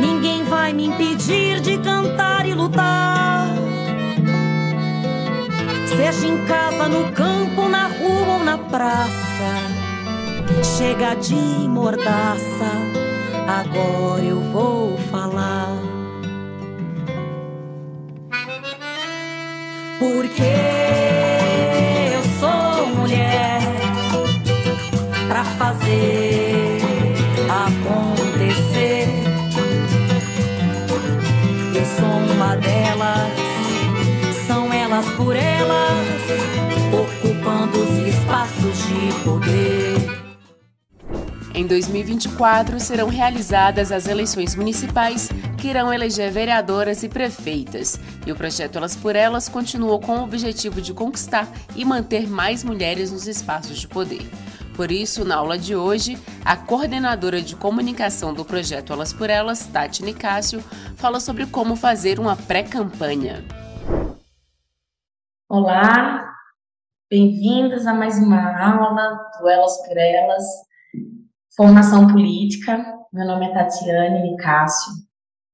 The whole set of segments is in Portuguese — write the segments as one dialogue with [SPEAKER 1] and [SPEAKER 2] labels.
[SPEAKER 1] Ninguém vai me impedir de cantar e lutar. Seja em casa, no campo, na rua ou na praça. Chega de mordaça, agora eu vou falar. Porque elas por elas, ocupando os espaços de poder.
[SPEAKER 2] Em 2024 serão realizadas as eleições municipais que irão eleger vereadoras e prefeitas. E o projeto Elas por Elas continuou com o objetivo de conquistar e manter mais mulheres nos espaços de poder. Por isso, na aula de hoje, a coordenadora de comunicação do projeto Elas por Elas, Tati Nicásio, fala sobre como fazer uma pré-campanha.
[SPEAKER 3] Olá, bem-vindas a mais uma aula do Elas por Elas, formação política. Meu nome é Tatiane Nicásio,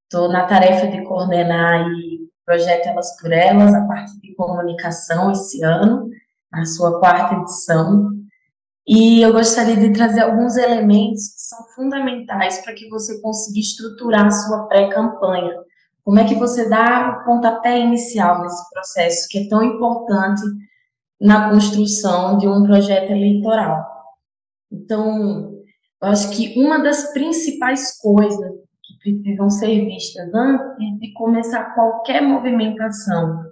[SPEAKER 3] estou na tarefa de coordenar o projeto Elas por Elas, a parte de comunicação esse ano, na sua quarta edição. E eu gostaria de trazer alguns elementos que são fundamentais para que você consiga estruturar a sua pré-campanha. Como é que você dá o pontapé inicial nesse processo que é tão importante na construção de um projeto eleitoral? Então, eu acho que uma das principais coisas que precisam ser vistas antes de começar qualquer movimentação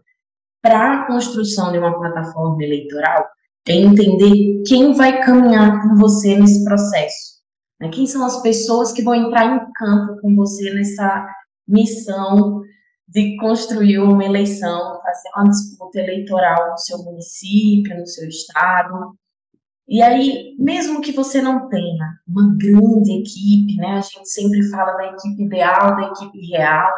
[SPEAKER 3] para a construção de uma plataforma eleitoral é entender quem vai caminhar com você nesse processo. Né? Quem são as pessoas que vão entrar em campo com você nessa missão de construir uma eleição, fazer uma disputa eleitoral no seu município, no seu estado. E aí, mesmo que você não tenha uma grande equipe, né? A gente sempre fala da equipe ideal, da equipe real,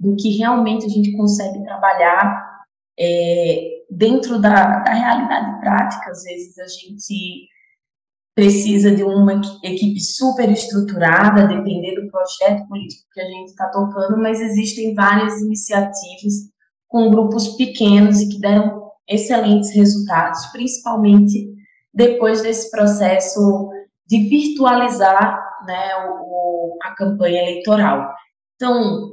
[SPEAKER 3] do que realmente a gente consegue trabalhar é, dentro da, da realidade prática, às vezes a gente precisa de uma equipe super estruturada, depender do projeto político que a gente está tocando, mas existem várias iniciativas com grupos pequenos e que deram excelentes resultados, principalmente depois desse processo de virtualizar né, o, a campanha eleitoral. Então,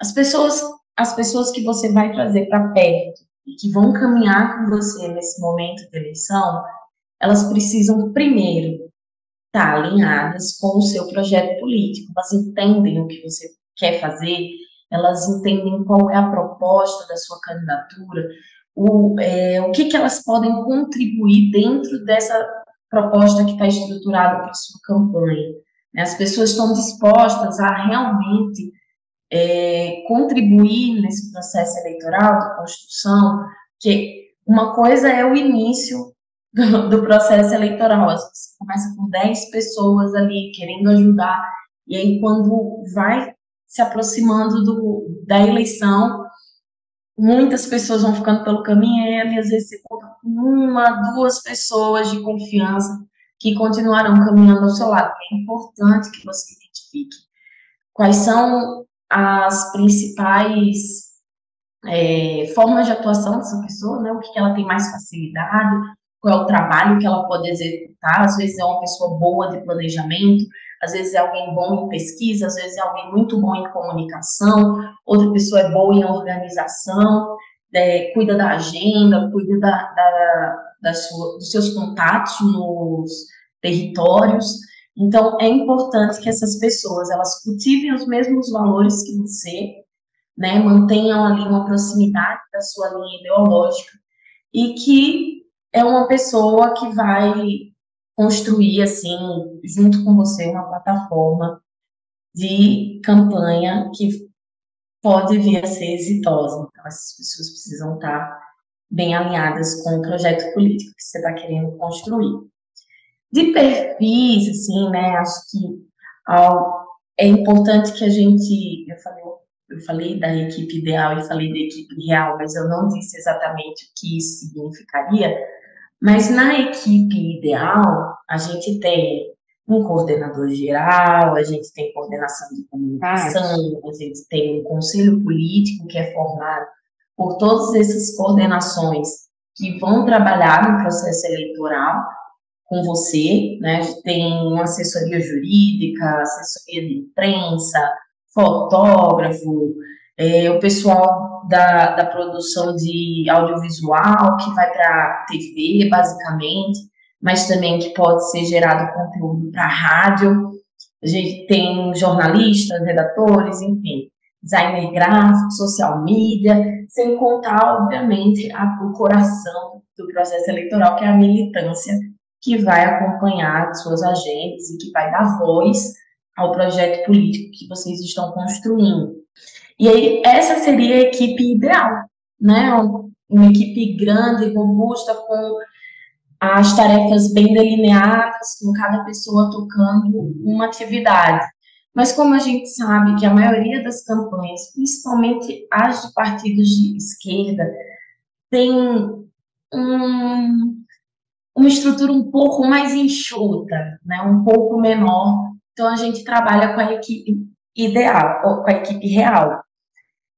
[SPEAKER 3] as pessoas, as pessoas que você vai trazer para perto e que vão caminhar com você nesse momento de eleição, elas precisam primeiro estar alinhadas com o seu projeto político. Elas entendem o que você quer fazer, elas entendem qual é a proposta da sua candidatura, o, é, o que, que elas podem contribuir dentro dessa proposta que está estruturada para a sua campanha. As pessoas estão dispostas a realmente é, contribuir nesse processo eleitoral de construção, que uma coisa é o início do, do processo eleitoral, você começa com 10 pessoas ali querendo ajudar, e aí quando vai se aproximando do, da eleição, muitas pessoas vão ficando pelo caminho, e às vezes você conta com uma, duas pessoas de confiança que continuarão caminhando ao seu lado. É importante que você identifique quais são as principais é, formas de atuação dessa pessoa, né? O que, que ela tem mais facilidade, qual é o trabalho que ela pode executar. Às vezes é uma pessoa boa de planejamento, às vezes é alguém bom em pesquisa, às vezes é alguém muito bom em comunicação, outra pessoa é boa em organização, é, cuida da agenda, cuida da, da, da sua, dos seus contatos nos territórios. Então, é importante que essas pessoas, elas cultivem os mesmos valores que você, né, mantenham ali uma proximidade da sua linha ideológica, e que é uma pessoa que vai construir, assim, junto com você, uma plataforma de campanha que pode vir a ser exitosa. Então, essas pessoas precisam estar bem alinhadas com o projeto político que você está querendo construir. De perfis, assim, né, acho que é importante que a gente, eu falei, eu falei da equipe ideal e falei da equipe real, mas eu não disse exatamente o que isso significaria, mas na equipe ideal, a gente tem um coordenador geral, a gente tem coordenação de comunicação, a gente tem um conselho político que é formado por todas essas coordenações que vão trabalhar no processo eleitoral com você, né? Tem uma assessoria jurídica, assessoria de imprensa, fotógrafo, é, o pessoal da, da produção de audiovisual que vai para TV, basicamente, mas também que pode ser gerado conteúdo para rádio. A gente tem jornalistas, redatores, enfim, designer gráfico, social media, sem contar, obviamente, a, o coração do processo eleitoral, que é a militância, que vai acompanhar suas agendas e que vai dar voz ao projeto político que vocês estão construindo. E aí, essa seria a equipe ideal, né? Uma equipe grande, robusta, com as tarefas bem delineadas, com cada pessoa tocando uma atividade. Mas como a gente sabe que a maioria das campanhas, principalmente as de partidos de esquerda, tem um, uma estrutura um pouco mais enxuta, né, um pouco menor. Então a gente trabalha com a equipe ideal, com a equipe real,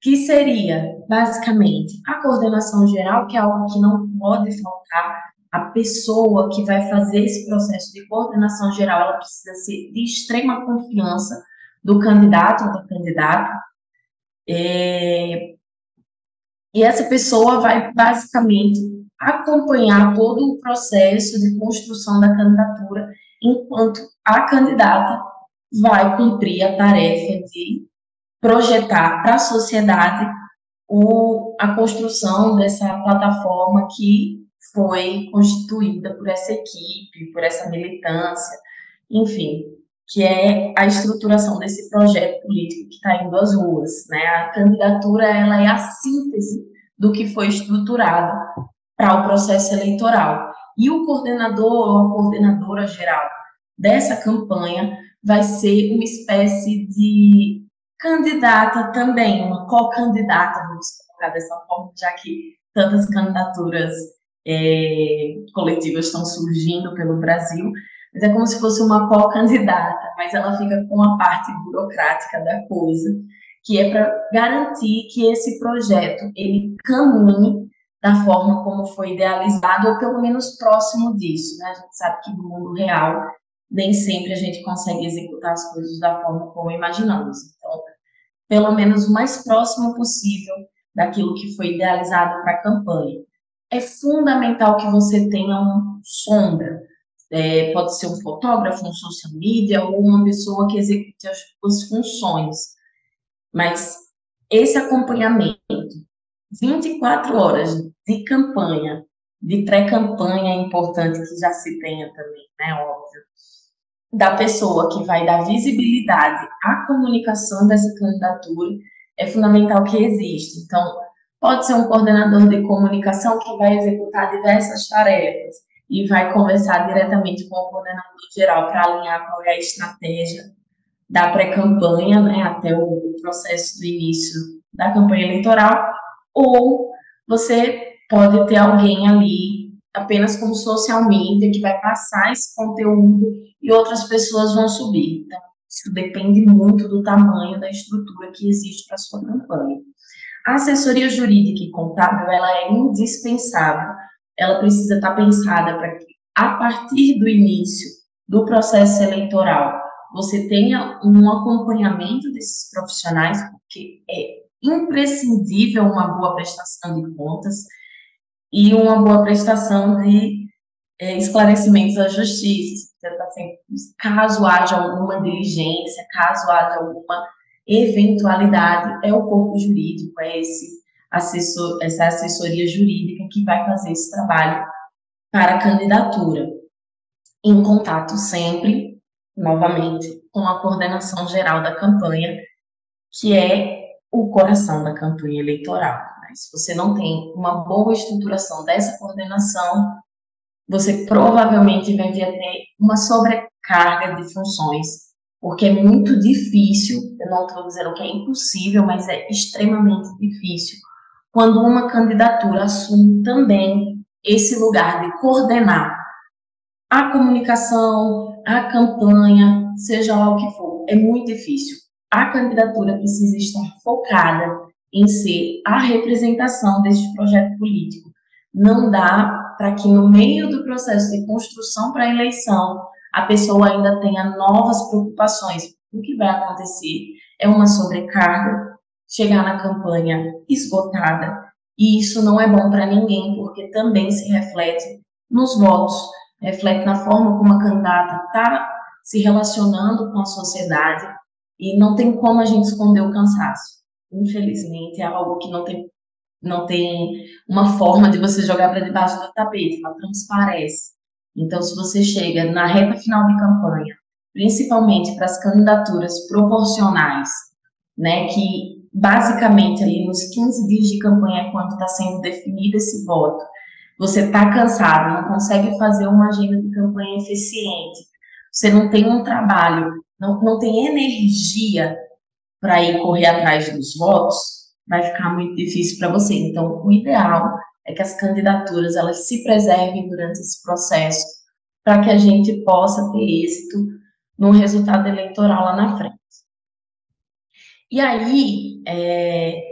[SPEAKER 3] que seria basicamente a coordenação geral, que é algo que não pode faltar a pessoa que vai fazer esse processo de coordenação geral, ela precisa ser de extrema confiança do candidato ou da candidata. É, e essa pessoa vai basicamente acompanhar todo o processo de construção da candidatura, enquanto a candidata vai cumprir a tarefa de projetar para a sociedade o, a construção dessa plataforma que foi constituída por essa equipe, por essa militância, enfim, que é a estruturação desse projeto político que está indo às ruas. Né? A candidatura ela é a síntese do que foi estruturado para o processo eleitoral. E o coordenador ou a coordenadora geral dessa campanha vai ser uma espécie de candidata também, uma co-candidata, vamos colocar dessa forma, já que tantas candidaturas é, coletivas estão surgindo pelo Brasil, mas é como se fosse uma co-candidata, mas ela fica com a parte burocrática da coisa, que é para garantir que esse projeto ele caminhe da forma como foi idealizado, ou pelo menos próximo disso. Né? A gente sabe que no mundo real nem sempre a gente consegue executar as coisas da forma como imaginamos. Pelo menos o mais próximo possível daquilo que foi idealizado para a campanha é fundamental que você tenha uma sombra. É, pode ser um fotógrafo, um social media ou uma pessoa que execute as suas funções. Mas esse acompanhamento, 24 horas de campanha, de pré-campanha é importante que já se tenha também, né? Óbvio. Da pessoa que vai dar visibilidade à comunicação dessa candidatura é fundamental que exista. Então, Pode ser um coordenador de comunicação que vai executar diversas tarefas e vai conversar diretamente com o coordenador geral para alinhar qual é a estratégia da pré-campanha, né, até o processo do início da campanha eleitoral, ou você pode ter alguém ali apenas como social media que vai passar esse conteúdo e outras pessoas vão subir. Então, isso depende muito do tamanho da estrutura que existe para sua campanha. A assessoria jurídica e contábil, ela é indispensável, ela precisa estar pensada para que, a partir do início do processo eleitoral, você tenha um acompanhamento desses profissionais, porque é imprescindível uma boa prestação de contas e uma boa prestação de é, esclarecimentos à justiça. Assim, caso haja alguma diligência, caso haja alguma eventualidade é o corpo jurídico, é esse assessor, essa assessoria jurídica que vai fazer esse trabalho para a candidatura. em contato sempre, novamente, com a coordenação geral da campanha, que é o coração da campanha eleitoral. Se você não tem uma boa estruturação dessa coordenação, você provavelmente vai vir a ter uma sobrecarga de funções, porque é muito difícil, eu não estou dizendo que é impossível, mas é extremamente difícil, quando uma candidatura assume também esse lugar de coordenar a comunicação, a campanha, seja lá o que for, é muito difícil. A candidatura precisa estar focada em ser a representação deste projeto político. Não dá para que no meio do processo de construção para a eleição a pessoa ainda tenha novas preocupações. O que vai acontecer é uma sobrecarga, chegar na campanha esgotada, e isso não é bom para ninguém, porque também se reflete nos votos, reflete na forma como a candidata está se relacionando com a sociedade, e não tem como a gente esconder o cansaço infelizmente, é algo que não tem, não tem uma forma de você jogar para debaixo do tapete, ela transparece. Então, se você chega na reta final de campanha, principalmente para as candidaturas proporcionais, né, que basicamente ali nos 15 dias de campanha, quando está sendo definido esse voto, você está cansado, não consegue fazer uma agenda de campanha eficiente, você não tem um trabalho, não, não tem energia para ir correr atrás dos votos, vai ficar muito difícil para você. Então, o ideal é que as candidaturas elas se preservem durante esse processo, para que a gente possa ter êxito no resultado eleitoral lá na frente. E aí, é,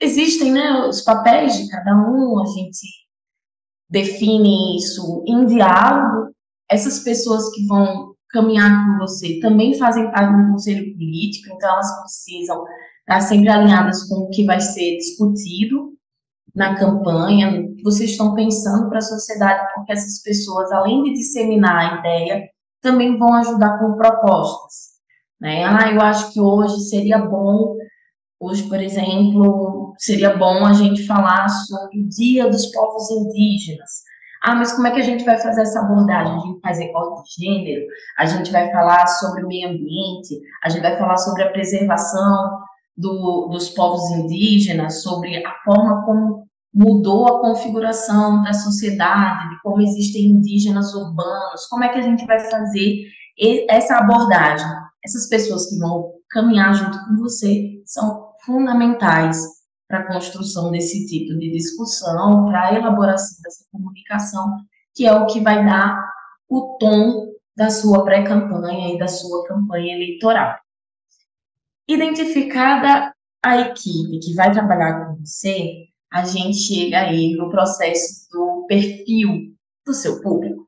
[SPEAKER 3] existem né, os papéis de cada um, a gente define isso em diálogo. Essas pessoas que vão caminhar com você também fazem parte do conselho político, então elas precisam estar sempre alinhadas com o que vai ser discutido na campanha, vocês estão pensando para a sociedade, porque essas pessoas, além de disseminar a ideia, também vão ajudar com propostas. Né? Ah, eu acho que hoje seria bom, hoje, por exemplo, seria bom a gente falar sobre o Dia dos Povos Indígenas. Ah, mas como é que a gente vai fazer essa abordagem? A gente faz recorte de gênero, a gente vai falar sobre o meio ambiente, a gente vai falar sobre a preservação do, dos povos indígenas, sobre a forma como mudou a configuração da sociedade, de como existem indígenas urbanos, como é que a gente vai fazer essa abordagem? Essas pessoas que vão caminhar junto com você são fundamentais para a construção desse tipo de discussão, para a elaboração dessa comunicação, que é o que vai dar o tom da sua pré-campanha e da sua campanha eleitoral. Identificada a equipe que vai trabalhar com você, a gente chega aí no processo do perfil do seu público.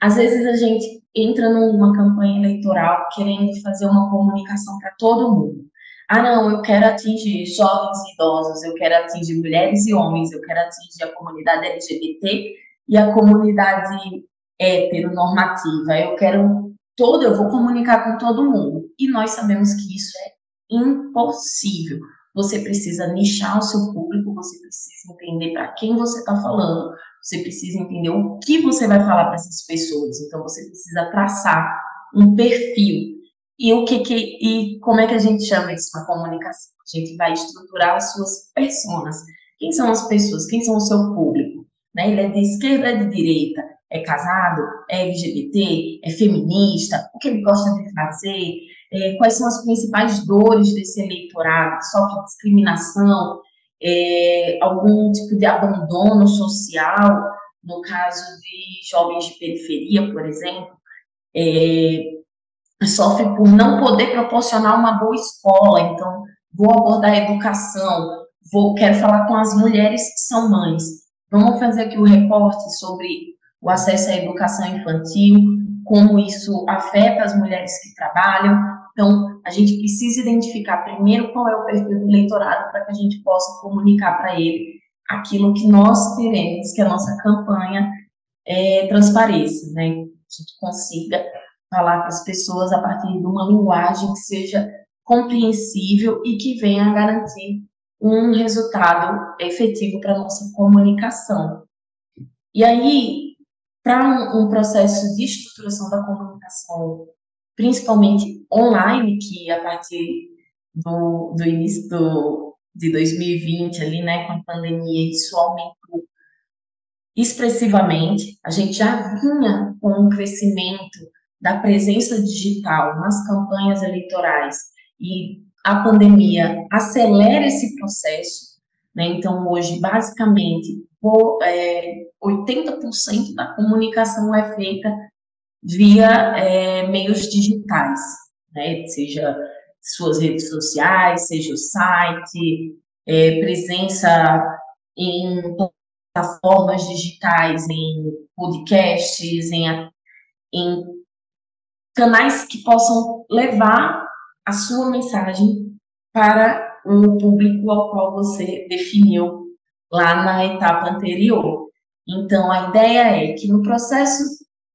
[SPEAKER 3] Às vezes a gente entra numa campanha eleitoral querendo fazer uma comunicação para todo mundo. Ah, não, eu quero atingir jovens e idosos, eu quero atingir mulheres e homens, eu quero atingir a comunidade LGBT e a comunidade heteronormativa. Eu quero todo, eu vou comunicar com todo mundo. E nós sabemos que isso é impossível. Você precisa nichar o seu público, você precisa entender para quem você está falando, você precisa entender o que você vai falar para essas pessoas. Então, você precisa traçar um perfil e o que, que e como é que a gente chama isso na comunicação? A gente vai estruturar as suas personas. Quem são as pessoas? Quem são o seu público? Né? Ele é de esquerda, é de direita, é casado, é LGBT, é feminista, o que ele gosta de fazer, é, quais são as principais dores desse eleitorado, sofre discriminação, é, algum tipo de abandono social, no caso de jovens de periferia, por exemplo, é, sofre por não poder proporcionar uma boa escola, então vou abordar a educação, vou quero falar com as mulheres que são mães. Vamos fazer aqui o um recorte sobre o acesso à educação infantil, como isso afeta as mulheres que trabalham. Então, a gente precisa identificar primeiro qual é o perfil do eleitorado para que a gente possa comunicar para ele aquilo que nós queremos que a nossa campanha é, transpareça, né? A gente consiga falar com as pessoas a partir de uma linguagem que seja compreensível e que venha a garantir um resultado efetivo para a nossa comunicação. E aí, para um, um, processo de estruturação da comunicação, principalmente online, que a partir do, do início do, de 2020, ali, né, com a pandemia, isso aumentou expressivamente. A gente já vinha com um crescimento da presença digital nas campanhas eleitorais e a pandemia acelera esse processo. Né? Então, hoje, basicamente, por, é, 80% da comunicação é feita via é, meios digitais, né? seja suas redes sociais, seja o site, é, presença em plataformas digitais, em podcasts, em, em canais que possam levar a sua mensagem para o público ao qual você definiu lá na etapa anterior. Então, a ideia é que no processo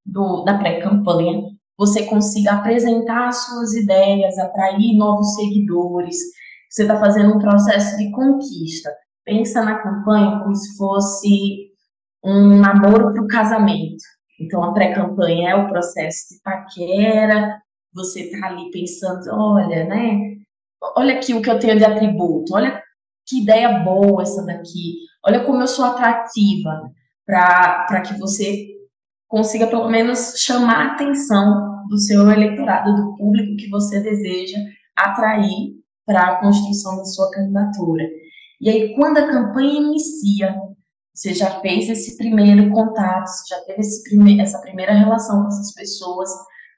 [SPEAKER 3] do, da pré-campanha, você consiga apresentar as suas ideias, atrair novos seguidores. Você está fazendo um processo de conquista. Pensa na campanha como se fosse um namoro para o casamento. Então, a pré-campanha é o processo de paquera, você está ali pensando, olha, né? Olha aqui o que eu tenho de atributo, olha que ideia boa essa daqui, olha como eu sou atrativa, para que você consiga pelo menos chamar a atenção do seu eleitorado, do público que você deseja atrair para a construção da sua candidatura. E aí, quando a campanha inicia, você já fez esse primeiro contato, você já teve prime essa primeira relação com essas pessoas,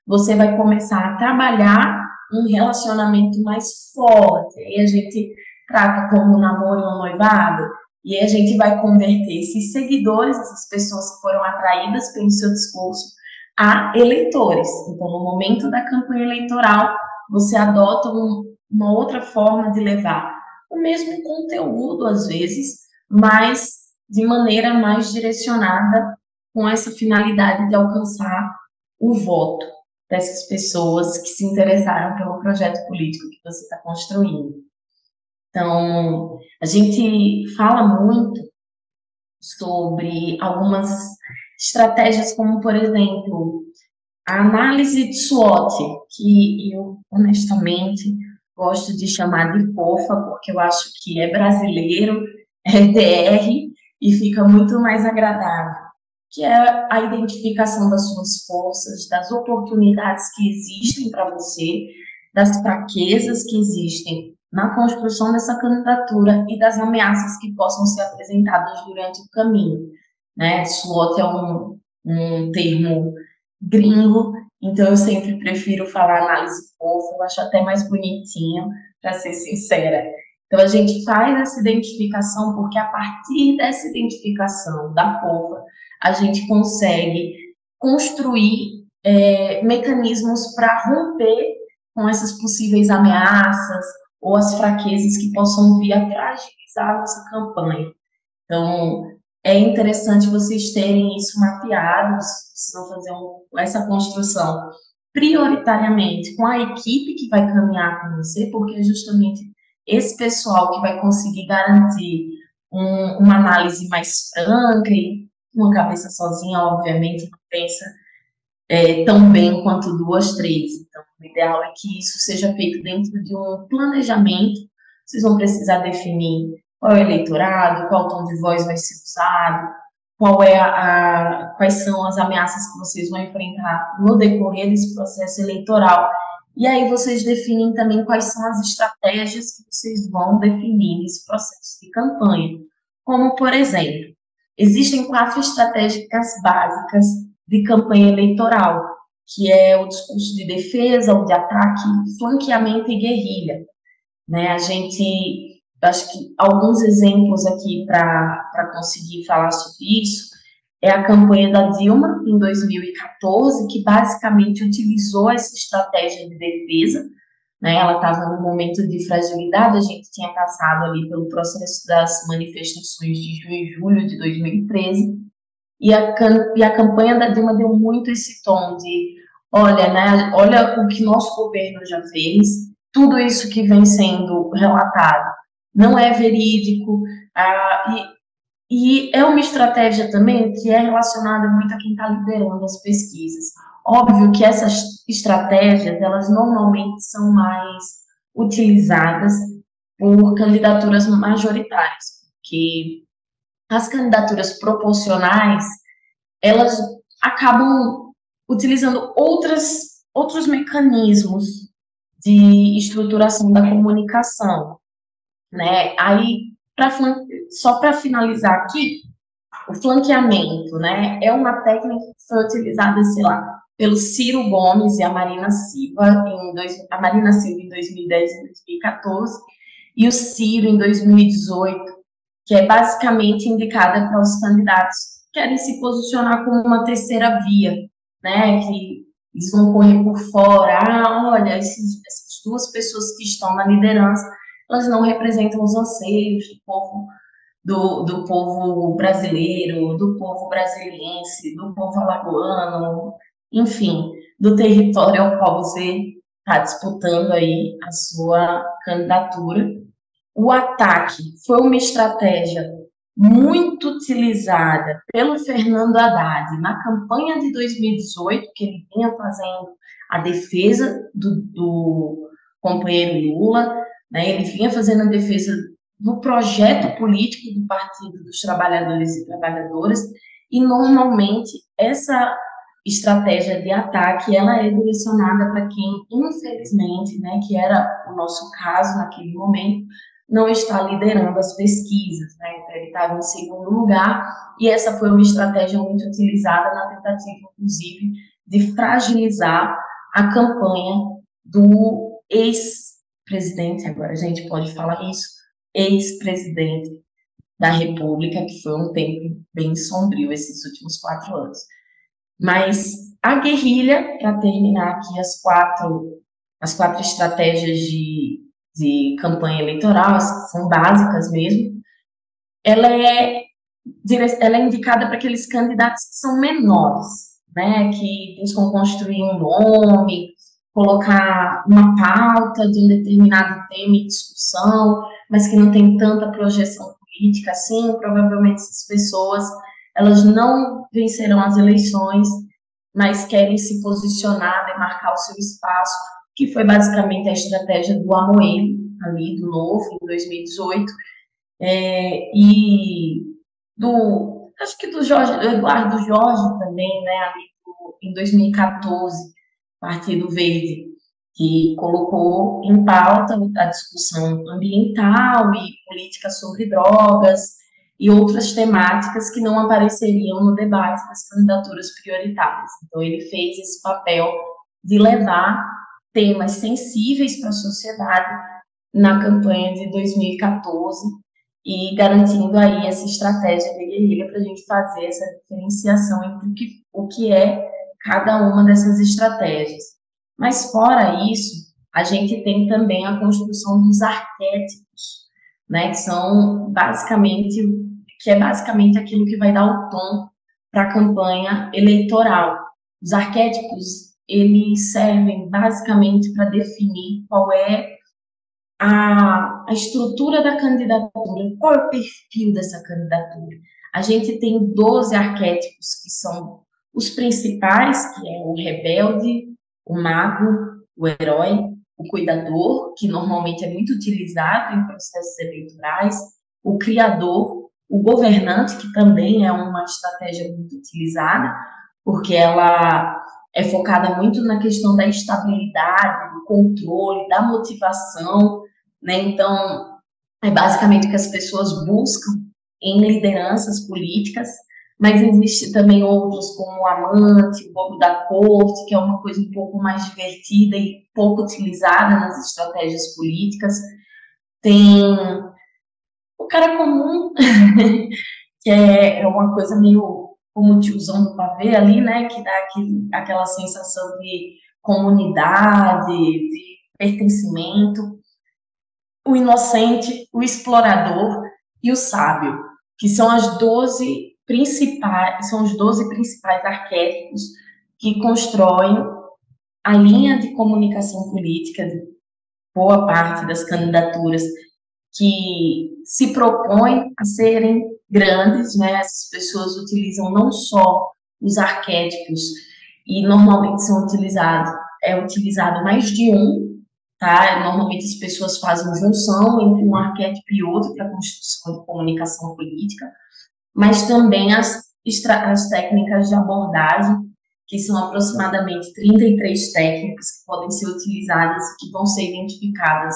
[SPEAKER 3] você vai começar a trabalhar um relacionamento mais forte. E a gente trata como um namoro ou um noivado, e a gente vai converter esses seguidores, essas pessoas que foram atraídas pelo seu discurso, a eleitores. Então, no momento da campanha eleitoral, você adota um, uma outra forma de levar o mesmo conteúdo, às vezes, mas de maneira mais direcionada, com essa finalidade de alcançar o voto dessas pessoas que se interessaram pelo projeto político que você está construindo. Então, a gente fala muito sobre algumas estratégias, como, por exemplo, a análise de SWOT, que eu, honestamente, gosto de chamar de POFA, porque eu acho que é brasileiro, é DR, e fica muito mais agradável que é a identificação das suas forças, das oportunidades que existem para você, das fraquezas que existem na construção dessa candidatura e das ameaças que possam ser apresentadas durante o caminho. Né? SWOT é um, um termo gringo, então eu sempre prefiro falar análise fofa, eu acho até mais bonitinho, para ser sincera. Então a gente faz essa identificação porque a partir dessa identificação da fofa, a gente consegue construir é, mecanismos para romper com essas possíveis ameaças ou as fraquezas que possam vir a fragilizar a nossa campanha. Então, é interessante vocês terem isso mapeado, vão fazer um, essa construção prioritariamente com a equipe que vai caminhar com você, porque é justamente esse pessoal que vai conseguir garantir um, uma análise mais franca e uma cabeça sozinha, obviamente, não pensa é, tão bem quanto duas, três. Então, o ideal é que isso seja feito dentro de um planejamento. Vocês vão precisar definir qual é o eleitorado, qual tom de voz vai ser usado, qual é a, a, quais são as ameaças que vocês vão enfrentar no decorrer desse processo eleitoral. E aí vocês definem também quais são as estratégias que vocês vão definir nesse processo de campanha. Como, por exemplo, Existem quatro estratégias básicas de campanha eleitoral, que é o discurso de defesa, o de ataque, flanqueamento e guerrilha. Né? A gente, acho que alguns exemplos aqui para conseguir falar sobre isso é a campanha da Dilma em 2014, que basicamente utilizou essa estratégia de defesa né? Ela estava num momento de fragilidade, a gente tinha passado ali pelo processo das manifestações de junho e julho de 2013, e a, e a campanha da Dilma deu muito esse tom de, olha, né, olha o que nosso governo já fez, tudo isso que vem sendo relatado não é verídico, ah, e é uma estratégia também que é relacionada muito a quem está liderando as pesquisas. Óbvio que essas estratégias, elas normalmente são mais utilizadas por candidaturas majoritárias, porque as candidaturas proporcionais, elas acabam utilizando outras, outros mecanismos de estruturação da comunicação, né? Aí, pra, só para finalizar aqui, o flanqueamento, né, é uma técnica que foi utilizada, sei lá, pelo Ciro Gomes e a Marina Silva em dois, a Marina Silva em 2010 e 2014 e o Ciro em 2018 que é basicamente indicada para os candidatos que querem se posicionar como uma terceira via, né, que eles vão correr por fora, ah, olha, esses, essas duas pessoas que estão na liderança, elas não representam os anseios do povo, do, do povo brasileiro, do povo brasiliense, do povo alagoano, enfim, do território ao qual você está disputando aí a sua candidatura. O ataque foi uma estratégia muito utilizada pelo Fernando Haddad na campanha de 2018, que ele vinha fazendo a defesa do, do companheiro Lula, né, ele vinha fazendo a defesa do projeto político do Partido dos Trabalhadores e Trabalhadoras, e normalmente essa estratégia de ataque, ela é direcionada para quem, infelizmente, né, que era o nosso caso naquele momento, não está liderando as pesquisas, né? Então, ele estava em segundo lugar, e essa foi uma estratégia muito utilizada na tentativa, inclusive, de fragilizar a campanha do ex-presidente, agora a gente pode falar isso, ex-presidente da República, que foi um tempo bem sombrio esses últimos quatro anos. Mas a guerrilha, para terminar aqui as quatro, as quatro estratégias de de campanha eleitoral, são básicas mesmo, ela é, ela é indicada para aqueles candidatos que são menores, né, que buscam construir um nome, colocar uma pauta de um determinado tema em discussão, mas que não tem tanta projeção política assim, provavelmente essas pessoas, elas não vencerão as eleições, mas querem se posicionar, demarcar o seu espaço que foi basicamente a estratégia do Amoedo, ali, do Novo, em 2018, é, e do, acho que do Jorge, do Eduardo Jorge também, né, ali do, em 2014, Partido Verde, que colocou em pauta a discussão ambiental e política sobre drogas e outras temáticas que não apareceriam no debate das candidaturas prioritárias. Então, ele fez esse papel de levar temas sensíveis para a sociedade na campanha de 2014 e garantindo aí essa estratégia de guerrilha para a gente fazer essa diferenciação entre o que, o que é cada uma dessas estratégias. Mas fora isso, a gente tem também a construção dos arquétipos, né, que são basicamente que é basicamente aquilo que vai dar o tom para a campanha eleitoral. Os arquétipos eles servem basicamente para definir qual é a, a estrutura da candidatura, qual é o perfil dessa candidatura. A gente tem 12 arquétipos que são os principais, que é o rebelde, o mago, o herói, o cuidador, que normalmente é muito utilizado em processos eleitorais, o criador, o governante, que também é uma estratégia muito utilizada, porque ela é focada muito na questão da estabilidade, do controle, da motivação, né? Então, é basicamente o que as pessoas buscam em lideranças políticas, mas existe também outros como o amante, o bobo da corte, que é uma coisa um pouco mais divertida e pouco utilizada nas estratégias políticas. Tem o cara comum, que é, é uma coisa meio como tiozão do pavê ali, né, que dá aquele, aquela sensação de comunidade, de pertencimento, o inocente, o explorador e o sábio, que são as 12 principais, são os 12 principais arquétipos que constroem a linha de comunicação política de boa parte das candidaturas que se propõem a serem grandes, né? Essas pessoas utilizam não só os arquétipos e normalmente são utilizados é utilizado mais de um, tá? Normalmente as pessoas fazem junção entre um arquétipo e outro para construção de comunicação política, mas também as, as técnicas de abordagem, que são aproximadamente 33 técnicas que podem ser utilizadas e que vão ser identificadas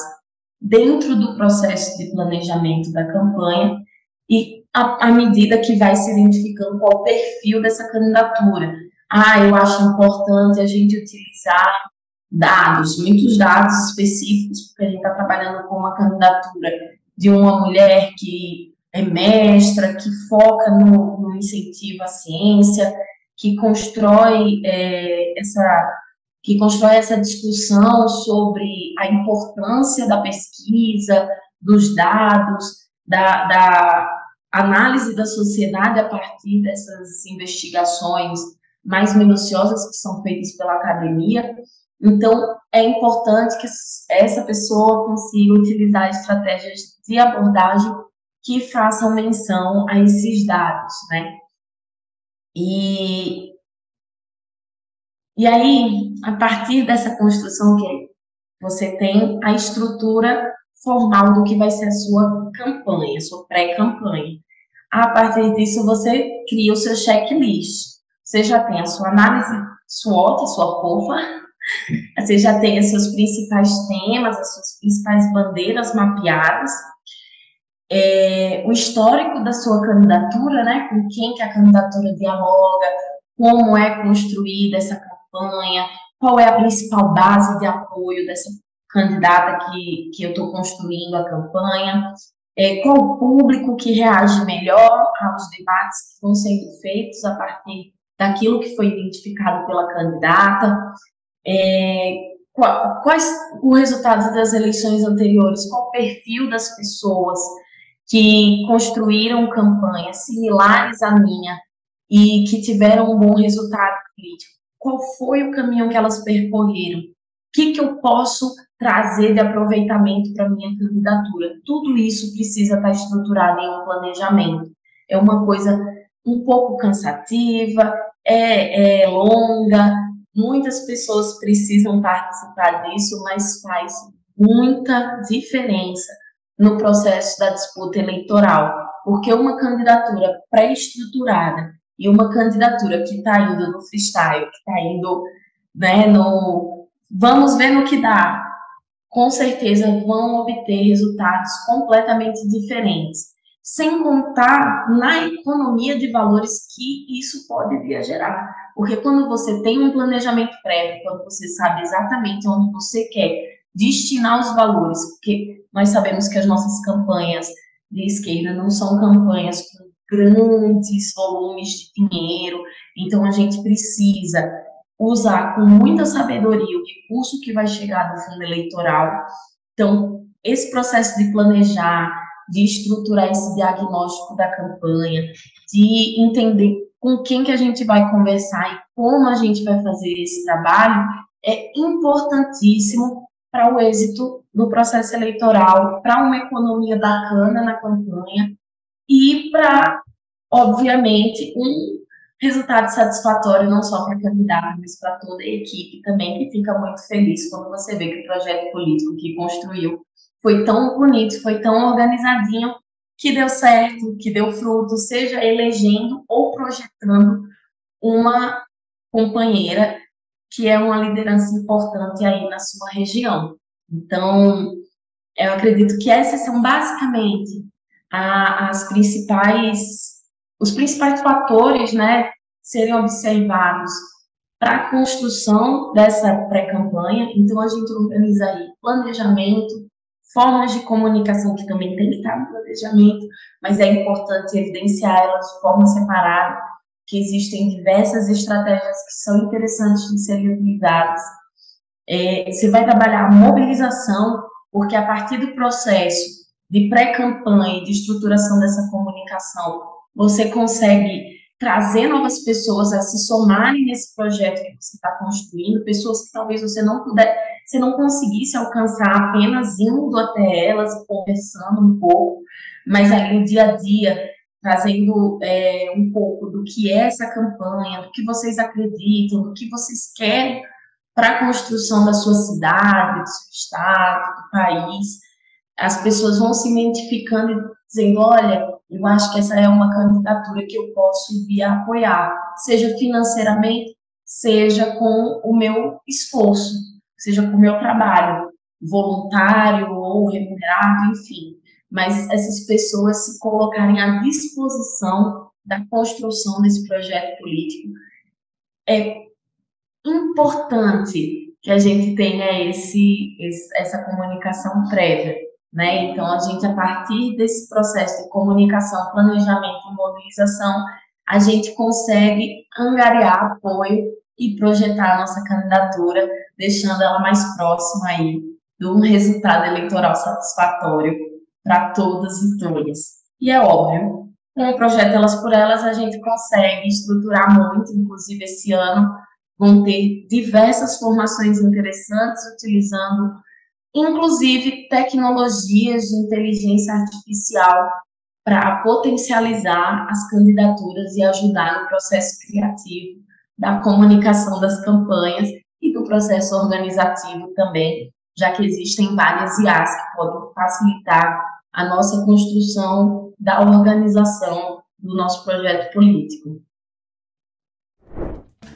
[SPEAKER 3] dentro do processo de planejamento da campanha e à medida que vai se identificando qual o perfil dessa candidatura. Ah, eu acho importante a gente utilizar dados, muitos dados específicos, porque a gente está trabalhando com uma candidatura de uma mulher que é mestra, que foca no, no incentivo à ciência, que constrói é, essa que constrói essa discussão sobre a importância da pesquisa, dos dados, da, da análise da sociedade a partir dessas investigações mais minuciosas que são feitas pela academia. Então, é importante que essa pessoa consiga utilizar estratégias de abordagem que façam menção a esses dados, né? E, e aí, a partir dessa construção que você tem a estrutura formal do que vai ser a sua campanha, sua pré-campanha. A partir disso, você cria o seu checklist. Você já tem a sua análise SWOT, sua POFA, você já tem os seus principais temas, as suas principais bandeiras mapeadas, é, o histórico da sua candidatura, né, com quem que a candidatura dialoga, como é construída essa campanha, qual é a principal base de apoio dessa candidata que, que eu estou construindo a campanha, é, qual o público que reage melhor aos debates que vão sendo feitos a partir daquilo que foi identificado pela candidata, é, quais os resultados das eleições anteriores, qual o perfil das pessoas que construíram campanhas similares à minha e que tiveram um bom resultado político, qual foi o caminho que elas percorreram, o que, que eu posso trazer de aproveitamento para minha candidatura. Tudo isso precisa estar estruturado em um planejamento. É uma coisa um pouco cansativa, é, é longa, Muitas pessoas precisam participar disso, mas faz muita diferença no processo da disputa eleitoral, porque uma candidatura pré-estruturada e uma candidatura que está indo no freestyle, que está indo né, no vamos ver no que dá, com certeza vão obter resultados completamente diferentes sem contar na economia de valores que isso pode vir a gerar. Porque quando você tem um planejamento prévio, quando você sabe exatamente onde você quer destinar os valores, porque nós sabemos que as nossas campanhas de esquerda não são campanhas com grandes volumes de dinheiro, então a gente precisa usar com muita sabedoria o recurso que vai chegar do fundo eleitoral. Então, esse processo de planejar, de estruturar esse diagnóstico da campanha, de entender com quem que a gente vai conversar e como a gente vai fazer esse trabalho, é importantíssimo para o êxito do processo eleitoral, para uma economia bacana na campanha e para, obviamente, um resultado satisfatório não só para a candidata, mas para toda a equipe também, que fica muito feliz quando você vê que o projeto político que construiu foi tão bonito, foi tão organizadinho, que deu certo, que deu fruto, seja elegendo ou projetando uma companheira que é uma liderança importante aí na sua região. Então, eu acredito que essas são basicamente a, as principais, os principais fatores, né, serem observados para a construção dessa pré-campanha. Então, a gente organiza aí planejamento, formas de comunicação que também tem que estar no planejamento, mas é importante evidenciar elas de forma separada, que existem diversas estratégias que são interessantes de serem utilizadas. É, você vai trabalhar a mobilização, porque a partir do processo de pré-campanha, de estruturação dessa comunicação, você consegue trazer novas pessoas a se somarem nesse projeto que você está construindo, pessoas que talvez você não puder, você não conseguisse alcançar apenas indo até elas, conversando um pouco, mas ali no dia a dia trazendo é, um pouco do que é essa campanha, do que vocês acreditam, do que vocês querem para a construção da sua cidade, do seu estado, do país. As pessoas vão se identificando e dizendo: olha, eu acho que essa é uma candidatura que eu posso vir a apoiar, seja financeiramente, seja com o meu esforço, seja com o meu trabalho, voluntário ou remunerado, enfim. Mas essas pessoas se colocarem à disposição da construção desse projeto político. É importante que a gente tenha esse, esse essa comunicação prévia né? Então, a gente, a partir desse processo de comunicação, planejamento mobilização, a gente consegue angariar apoio e projetar a nossa candidatura, deixando ela mais próxima aí de um resultado eleitoral satisfatório para todas e todos. E é óbvio, com o projeto Elas por Elas, a gente consegue estruturar muito, inclusive esse ano vão ter diversas formações interessantes utilizando inclusive tecnologias de inteligência artificial para potencializar as candidaturas e ajudar no processo criativo da comunicação das campanhas e do processo organizativo também, já que existem várias IAs que podem facilitar a nossa construção da organização do nosso projeto político.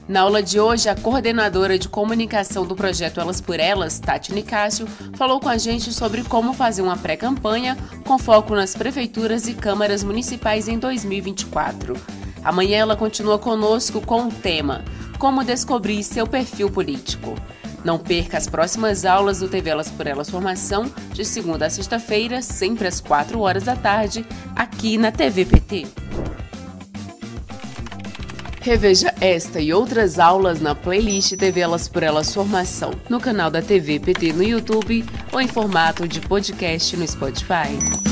[SPEAKER 2] Na aula de hoje, a coordenadora de comunicação do projeto Elas por Elas, Tati Nicásio, falou com a gente sobre como fazer uma pré-campanha com foco nas prefeituras e câmaras municipais em 2024. Amanhã ela continua conosco com o tema Como descobrir seu perfil político. Não perca as próximas aulas do TV Elas por Elas Formação, de segunda a sexta-feira, sempre às 4 horas da tarde, aqui na TV PT. Reveja esta e outras aulas na playlist TV Elas por Elas Formação, no canal da TV PT no YouTube ou em formato de podcast no Spotify.